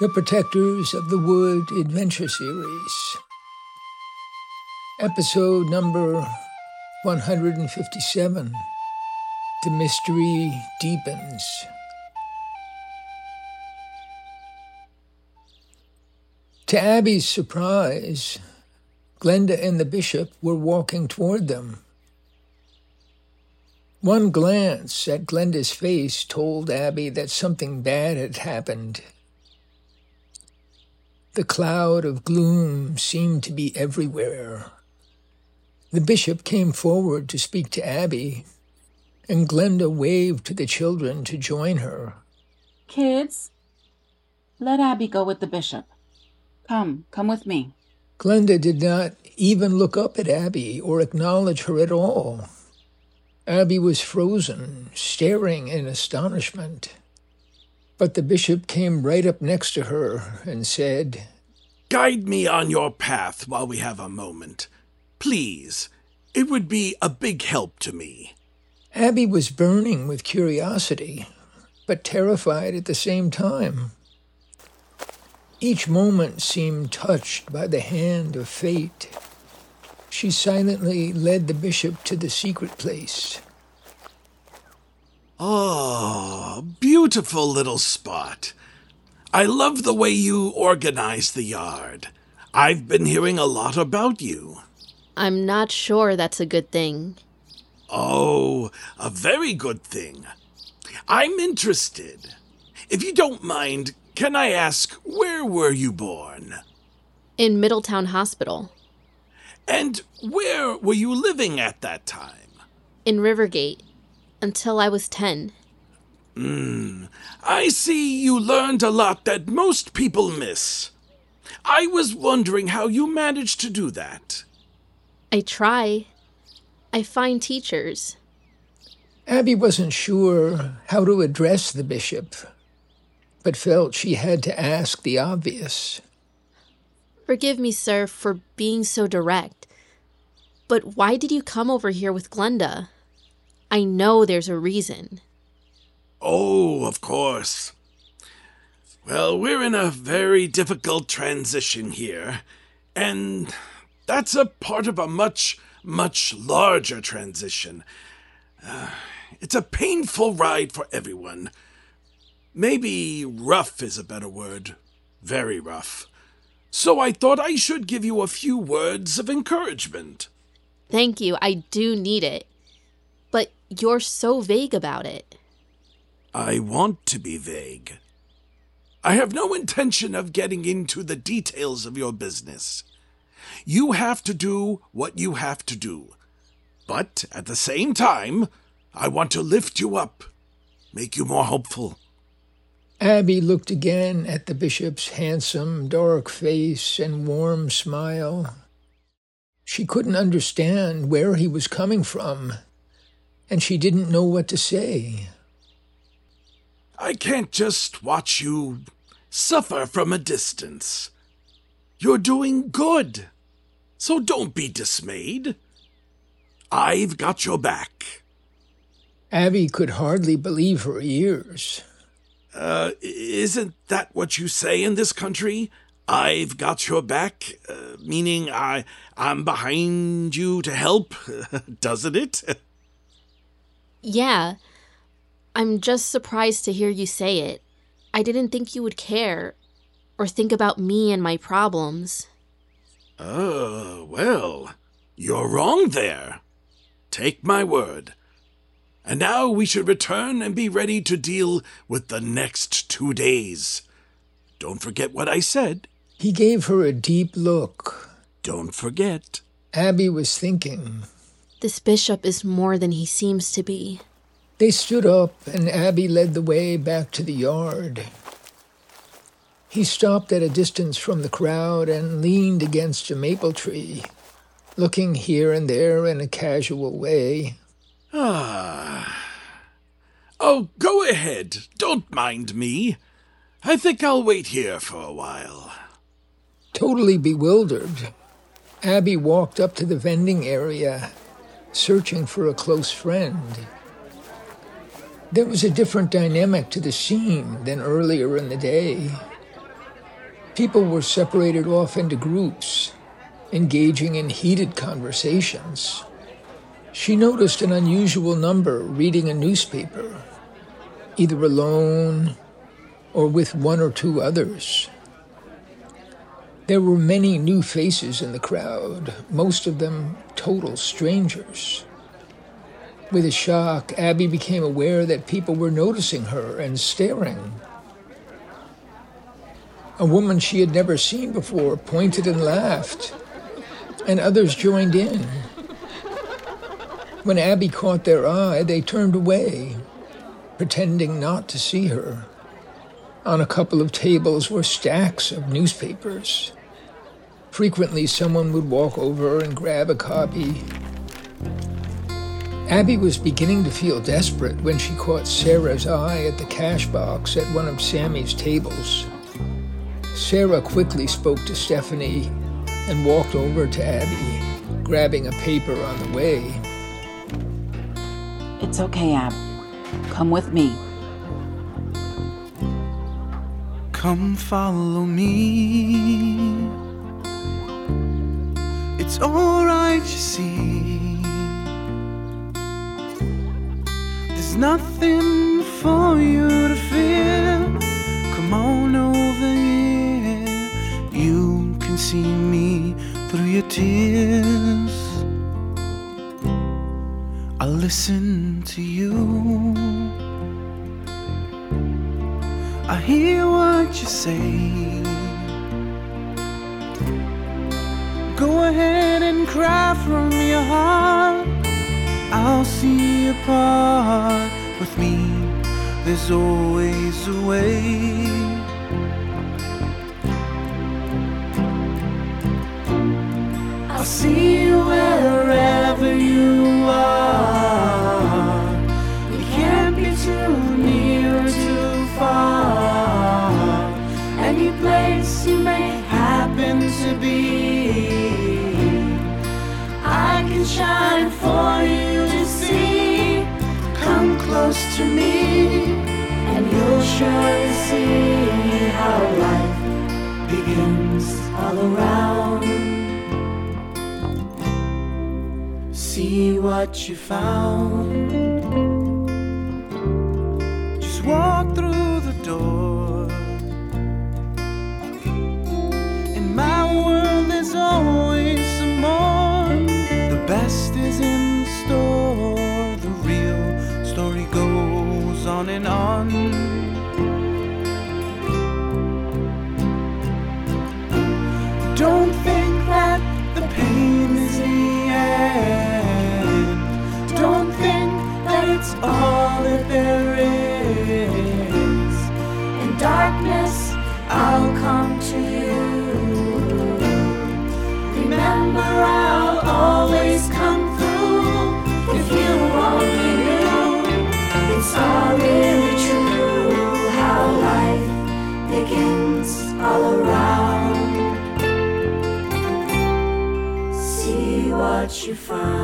The Protectors of the Wood Adventure Series. Episode number 157 The Mystery Deepens. To Abby's surprise, Glenda and the bishop were walking toward them. One glance at Glenda's face told Abby that something bad had happened the cloud of gloom seemed to be everywhere. The bishop came forward to speak to Abby, and Glenda waved to the children to join her. Kids, let Abby go with the bishop. Come, come with me. Glenda did not even look up at Abby or acknowledge her at all. Abby was frozen, staring in astonishment. But the bishop came right up next to her and said, Guide me on your path while we have a moment. Please, it would be a big help to me. Abby was burning with curiosity, but terrified at the same time. Each moment seemed touched by the hand of fate. She silently led the bishop to the secret place. Oh, beautiful little spot. I love the way you organize the yard. I've been hearing a lot about you. I'm not sure that's a good thing. Oh, a very good thing. I'm interested. If you don't mind, can I ask, where were you born? In Middletown Hospital. And where were you living at that time? In Rivergate until I was 10. Hmm. I see you learned a lot that most people miss. I was wondering how you managed to do that. I try. I find teachers. Abby wasn't sure how to address the bishop, but felt she had to ask the obvious. Forgive me, sir, for being so direct. But why did you come over here with Glenda? I know there's a reason. Oh, of course. Well, we're in a very difficult transition here, and that's a part of a much, much larger transition. Uh, it's a painful ride for everyone. Maybe rough is a better word. Very rough. So I thought I should give you a few words of encouragement. Thank you. I do need it. But you're so vague about it. I want to be vague. I have no intention of getting into the details of your business. You have to do what you have to do. But at the same time, I want to lift you up, make you more hopeful. Abby looked again at the bishop's handsome, dark face and warm smile. She couldn't understand where he was coming from and she didn't know what to say. I can't just watch you suffer from a distance. You're doing good, so don't be dismayed. I've got your back. Abby could hardly believe her ears. Uh, isn't that what you say in this country? I've got your back, uh, meaning I I'm behind you to help, doesn't it? Yeah. I'm just surprised to hear you say it. I didn't think you would care or think about me and my problems. Oh, well, you're wrong there. Take my word. And now we should return and be ready to deal with the next two days. Don't forget what I said. He gave her a deep look. Don't forget. Abby was thinking. This bishop is more than he seems to be. They stood up, and Abby led the way back to the yard. He stopped at a distance from the crowd and leaned against a maple tree, looking here and there in a casual way. Ah. Oh, go ahead. Don't mind me. I think I'll wait here for a while. Totally bewildered, Abby walked up to the vending area searching for a close friend. There was a different dynamic to the scene than earlier in the day. People were separated off into groups, engaging in heated conversations. She noticed an unusual number reading a newspaper, either alone or with one or two others. There were many new faces in the crowd, most of them total strangers. With a shock, Abby became aware that people were noticing her and staring. A woman she had never seen before pointed and laughed, and others joined in. When Abby caught their eye, they turned away, pretending not to see her. On a couple of tables were stacks of newspapers. Frequently, someone would walk over and grab a copy. Abby was beginning to feel desperate when she caught Sarah's eye at the cash box at one of Sammy's tables. Sarah quickly spoke to Stephanie and walked over to Abby, grabbing a paper on the way. It's okay, Ab. Come with me. Come follow me. It's alright, you see. There's nothing for you to fear. Come on over here. You can see me through your tears. I'll listen to you. I hear what you say. Go ahead cry from your heart. I'll see you part with me. There's always a way. I'll see you wherever I can shine for you to see. Come close to me, and you'll surely see how life begins all around. See what you found. Come to you. Remember, I'll always come through. If you only knew, it's all really true. How life begins all around. See what you found.